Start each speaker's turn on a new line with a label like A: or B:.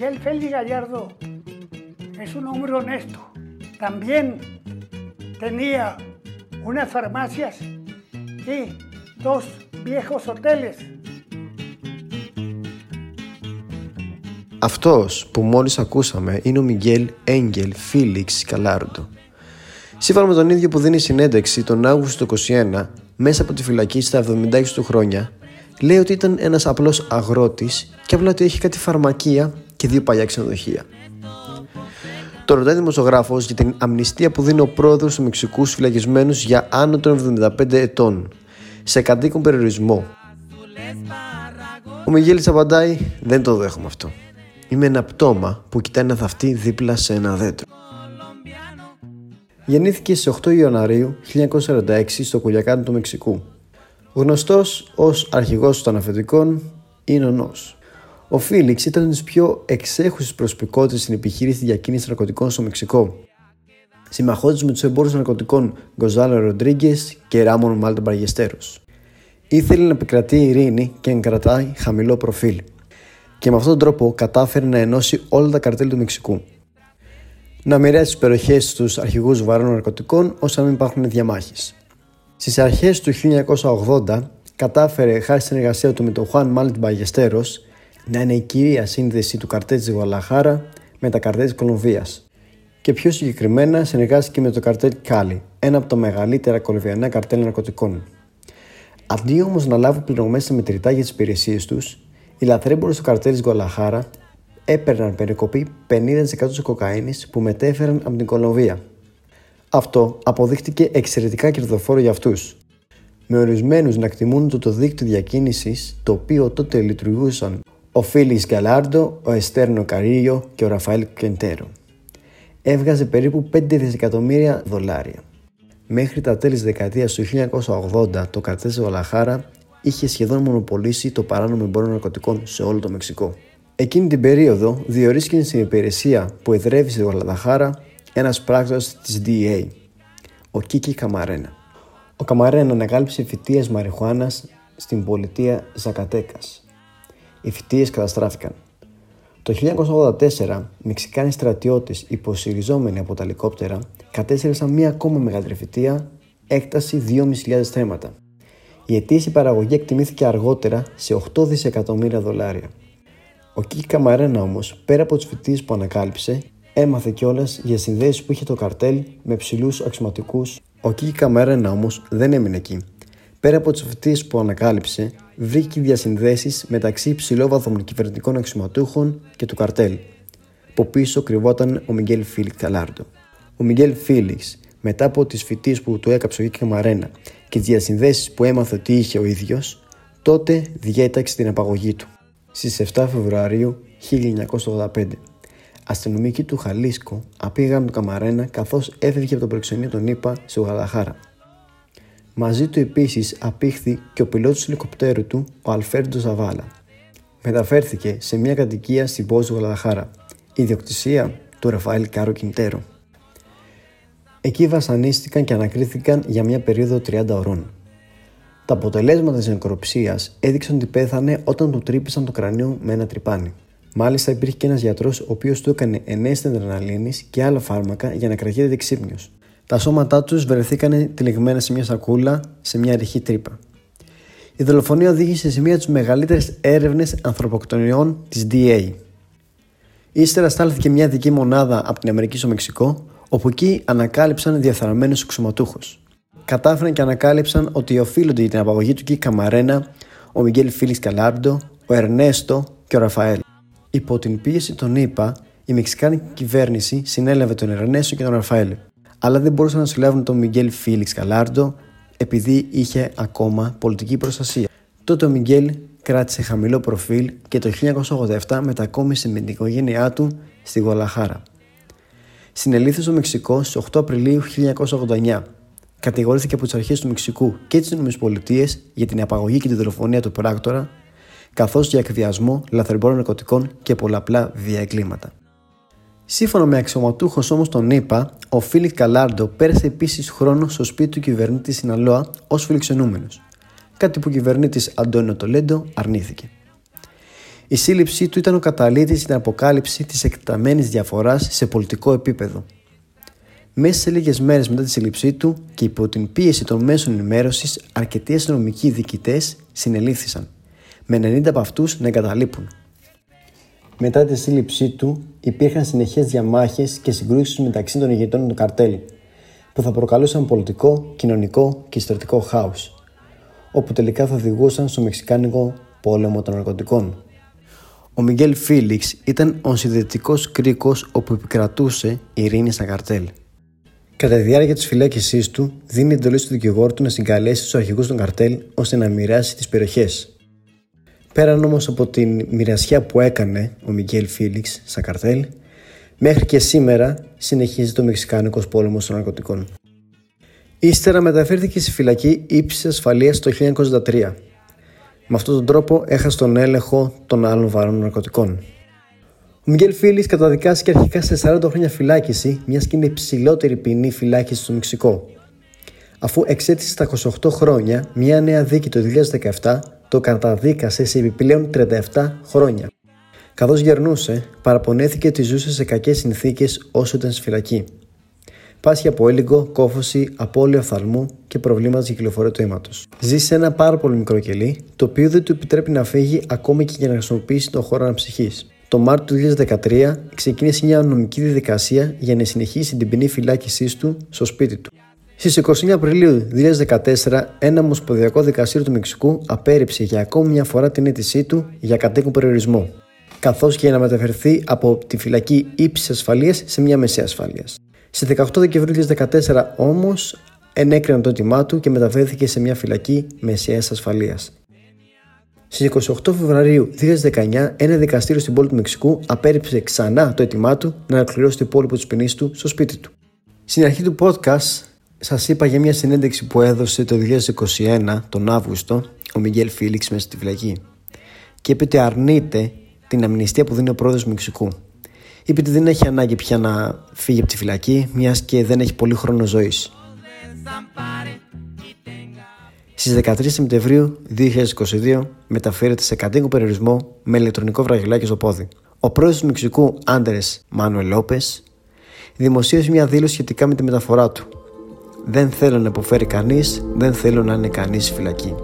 A: Miguel Félix Gallardo es un hombre honesto. También tenía unas farmacias y dos viejos hoteles.
B: Αυτός που μόλις ακούσαμε είναι ο Μιγγέλ Έγγελ Φίλιξ Καλάρντο. Σύμφωνα με τον ίδιο που δίνει συνέντευξη τον Αύγουστο του 21 μέσα από τη φυλακή στα 76 του χρόνια, λέει ότι ήταν ένας απλός αγρότης και απλά ότι έχει κάτι φαρμακεία και δύο παλιά ξενοδοχεία. Το ρωτάει δημοσιογράφος για την αμνηστία που δίνει ο πρόεδρος του Μεξικού στους φυλακισμένους για άνω των 75 ετών, σε κατοίκον περιορισμό. Ο Μιγέλης απαντάει: Δεν το δέχομαι αυτό. Είμαι ένα πτώμα που κοιτάει να θαυτεί δίπλα σε ένα δέντρο. Γεννήθηκε στις 8 Ιανουαρίου 1946 στο Κουλιακάνι του Μεξικού. Γνωστός ως αρχηγός των αφεντικών είναι ο Νος. Ο Φίλιξ ήταν τι πιο εξέχουσε προσωπικότητε στην επιχείρηση διακίνηση ναρκωτικών στο Μεξικό. Συμμαχόταν με τους εμπόρους ναρκωτικών Γκοζάλο Ροντρίγκε και Ράμον Μάλτα Μπαργεστέρο. Ήθελε να επικρατεί η ειρήνη και να κρατάει χαμηλό προφίλ. Και με αυτόν τον τρόπο κατάφερε να ενώσει όλα τα καρτέλ του Μεξικού. Να μοιράσει τις περιοχές στους αρχηγούς βαρών ναρκωτικών ώστε να μην υπάρχουν διαμάχες. Στις αρχές του 1980 κατάφερε, χάρη στην εργασία του με τον Χουάν Μάλτ Μπαγεστέρο, να είναι η κυρία σύνδεση του καρτέλ της Γουαλαχάρα με τα καρτέλ της Κολομβίας. Και πιο συγκεκριμένα συνεργάστηκε με το καρτέλ Κάλι, ένα από τα μεγαλύτερα κολομβιανά καρτέλ ναρκωτικών. Αντί όμως να λάβουν πληρωμές σε μετρητά για τις υπηρεσίες τους, οι λαθρέμποροι του καρτέλ της Γουαλαχάρα έπαιρναν περικοπή 50% της κοκαίνης που μετέφεραν από την Κολομβία. Αυτό αποδείχτηκε εξαιρετικά κερδοφόρο για αυτούς, με ορισμένους να εκτιμούν το, το δίκτυο διακίνησης το οποίο τότε λειτουργούσαν ο Φίλις Γκαλάρντο, ο Εστέρνο Καρίγιο και ο Ραφαέλ Κεντέρο. Έβγαζε περίπου 5 δισεκατομμύρια δολάρια. Μέχρι τα τέλη της δεκαετίας του 1980 το καρτές Βαλαχάρα είχε σχεδόν μονοπολίσει το παράνομο εμπόριο ναρκωτικών σε όλο το Μεξικό. Εκείνη την περίοδο διορίστηκε στην υπηρεσία που εδρεύει στη Γουαλαδαχάρα ένας πράκτορας της DEA, ο Κίκη Καμαρένα. Ο Καμαρένα ανακάλυψε φυτίες μαριχουάνας στην πολιτεία Ζακατέκα, οι φοιτίε καταστράφηκαν. Το 1984, Μεξικάνοι στρατιώτες υποστηριζόμενοι από τα ελικόπτερα κατέστρεψαν μία ακόμα μεγαλύτερη φοιτεία, έκταση 2.500 θέματα. Η ετήσια παραγωγή εκτιμήθηκε αργότερα σε 8 δισεκατομμύρια δολάρια. Ο Κίκη Καμαρένα όμως, πέρα από τις φοιτίε που ανακάλυψε, έμαθε κιόλας για συνδέσεις που είχε το καρτέλ με ψηλούς αξιωματικούς. Ο Κίκη Καμαρένα όμως δεν έμεινε εκεί. Πέρα από τις φοιτίε που ανακάλυψε, βρήκε διασυνδέσεις μεταξύ υψηλόβαθμων κυβερνητικών αξιωματούχων και του καρτέλ. Από πίσω κρυβόταν ο Μιγγέλ Φίλιξ Καλάρντο. Ο Μιγγέλ Φίλιξ, μετά από τις φοιτίες που του έκαψε ο Γίκη Μαρένα και τις διασυνδέσεις που έμαθε ότι είχε ο ίδιος, τότε διέταξε την απαγωγή του. Στις 7 Φεβρουαρίου 1985, αστυνομικοί του Χαλίσκο απήγαν τον Καμαρένα καθώς έφευγε από το προξενείο των ΗΠΑ σε Γαλαχάρα. Μαζί του επίσης απήχθη και ο πιλότος του ελικοπτέρου του, ο Αλφέρντο Ζαβάλα. Μεταφέρθηκε σε μια κατοικία στην πόλη του Γαλαδαχάρα, ιδιοκτησία του Ραφαήλ Κάρο Κιντέρο. Εκεί βασανίστηκαν και ανακρίθηκαν για μια περίοδο 30 ωρών. Τα αποτελέσματα της νεκροψίας έδειξαν ότι πέθανε όταν του τρύπησαν το κρανίο με ένα τρυπάνι. Μάλιστα υπήρχε και ένας γιατρός ο οποίος του έκανε ενέστην αδρεναλίνη και άλλα φάρμακα για να κρατιέται ξύπνιο. Τα σώματά τους βρεθήκαν τυλιγμένα σε μια σακούλα σε μια ρηχή τρύπα. Η δολοφονία οδήγησε σε μία από τις μεγαλύτερες έρευνες ανθρωποκτονιών της DA. Ύστερα στάλθηκε μια δική μονάδα από την Αμερική στο Μεξικό, όπου εκεί ανακάλυψαν διαθαραμένου εξωματούχους. Κατάφεραν και ανακάλυψαν ότι οφείλονται για την απαγωγή του Κίκ Καμαρένα ο Μιγγέλ Φίλιξ Καλάρντο, ο Ερνέστο και ο Ραφαέλ. Υπό την πίεση των ΗΠΑ, η μεξικάνικη κυβέρνηση συνέλαβε τον Ερνέστο και τον Ραφαέλ αλλά δεν μπορούσαν να συλλάβουν τον Μιγγέλ Φίλιξ Καλάρντο επειδή είχε ακόμα πολιτική προστασία. Τότε ο Μιγγέλ κράτησε χαμηλό προφίλ και το 1987 μετακόμισε με την οικογένειά του στη Γολαχάρα. Συνελήφθη στο Μεξικό στις 8 Απριλίου 1989. Κατηγορήθηκε από τις αρχές του Μεξικού και τις ΗΠΑ για την απαγωγή και τη δολοφονία του πράκτορα, καθώς για εκβιασμό, λαθρεμπόρων ναρκωτικών και πολλαπλά βία εγκλήματα. Σύμφωνα με αξιωματούχος όμως τον ΗΠΑ, ο Φίλιπ Καλάρντο πέρασε επίσης χρόνο στο σπίτι του κυβερνήτη Σιναλόα ως φιλοξενούμενος, κάτι που ο κυβερνήτης Αντώνιο Τολέντο αρνήθηκε. Η σύλληψή του ήταν ο καταλήτης στην αποκάλυψη της εκτεταμένης διαφοράς σε πολιτικό επίπεδο. Μέσα σε λίγες μέρες μετά τη σύλληψή του και υπό την πίεση των μέσων ενημέρωσης, αρκετοί αστυνομικοί διοικητές συνελήφθησαν, με 90 από αυτούς να εγκαταλείπουν. Μετά τη σύλληψή του, υπήρχαν συνεχές διαμάχες και συγκρούσεις μεταξύ των ηγετών του καρτέλ, που θα προκαλούσαν πολιτικό, κοινωνικό και ιστορικό χάος, όπου τελικά θα οδηγούσαν στο Μεξικάνικο πόλεμο των ναρκωτικών. Ο Μιγγέλ Φίλιξ ήταν ο συνδετικός κρίκος όπου επικρατούσε η ειρήνη στα καρτέλ. Κατά τη διάρκεια της φυλάκισής του, δίνει εντολή στο δικηγόρο του να συγκαλέσει τους αρχηγούς των καρτέλ ώστε να μοιράσει τις περιοχές. Πέραν όμως από την μοιρασιά που έκανε ο Μιγγέλ Φίλιξ στα καρτέλ, μέχρι και σήμερα συνεχίζει το Μεξικάνικος πόλεμος των ναρκωτικών. Ύστερα μεταφέρθηκε στη φυλακή ύψης ασφαλείας το 1983 με αυτόν τον τρόπο έχασε τον έλεγχο των άλλων βαρών ναρκωτικών. Ο Μιγγέλ Φίλη καταδικάστηκε αρχικά σε 40 χρόνια φυλάκιση, μιας και είναι η ψηλότερη ποινή φυλάκιση στο Μεξικό. Αφού εξέτησε στα 28 χρόνια, μια νέα δίκη το 2017 το καταδίκασε σε επιπλέον 37 χρόνια. Καθώς γερνούσε, παραπονέθηκε ότι ζούσε σε κακές συνθήκες όσο ήταν στη φυλακή. Πάσχει από έλεγχο, κόφωση, απώλεια οφθαλμού και προβλήματα στην κυκλοφορία του αίματος. Ζει σε ένα πάρα πολύ μικρό κελί, το οποίο δεν του επιτρέπει να φύγει ακόμη και για να χρησιμοποιήσει τον χώρο αναψυχής. Το Μάρτιο του 2013 ξεκίνησε μια νομική διαδικασία για να συνεχίσει την ποινή φυλάκισής του στο σπίτι του. Στις 29 Απριλίου 2014, ένα ομοσπονδιακό δικαστήριο του Μεξικού απέρριψε για ακόμη μια φορά την αίτησή του για κατοίκον περιορισμό, καθώς και να μεταφερθεί από τη φυλακή ύψης ασφαλείας σε μια μεσαία ασφάλεια. Στις 18 Δεκεμβρίου 2014 όμως ενέκριναν το έτοιμά του και μεταφέρθηκε σε μια φυλακή μεσαίας ασφαλείας. Στις 28 Φεβρουαρίου 2019, ένα δικαστήριο στην πόλη του Μεξικού απέρριψε ξανά το έτοιμά του να ανακληρώσει το υπόλοιπο της ποινής του στο σπίτι του. Στην αρχή του podcast, σας είπα για μια συνέντευξη που έδωσε το 2021, τον Αύγουστο, ο Μιγγέλ Φίλιξ μέσα στη φυλακή. Και είπε ότι αρνείται την αμνηστία που δίνει ο πρόεδρος του Μεξικού είπε ότι δεν έχει ανάγκη πια να φύγει από τη φυλακή, μιας και δεν έχει πολύ χρόνο ζωής. Στις 13 Σεπτεμβρίου 2022 μεταφέρεται σε κατοίκο περιορισμό με ηλεκτρονικό βραγιλάκι στο πόδι. Ο πρόεδρος του Μεξικού, Άντερε Μάνουελ Λόπες, δημοσίευσε μια δήλωση σχετικά με τη μεταφορά του. Δεν θέλω να υποφέρει κανείς, δεν θέλω να είναι κανείς στη φυλακή.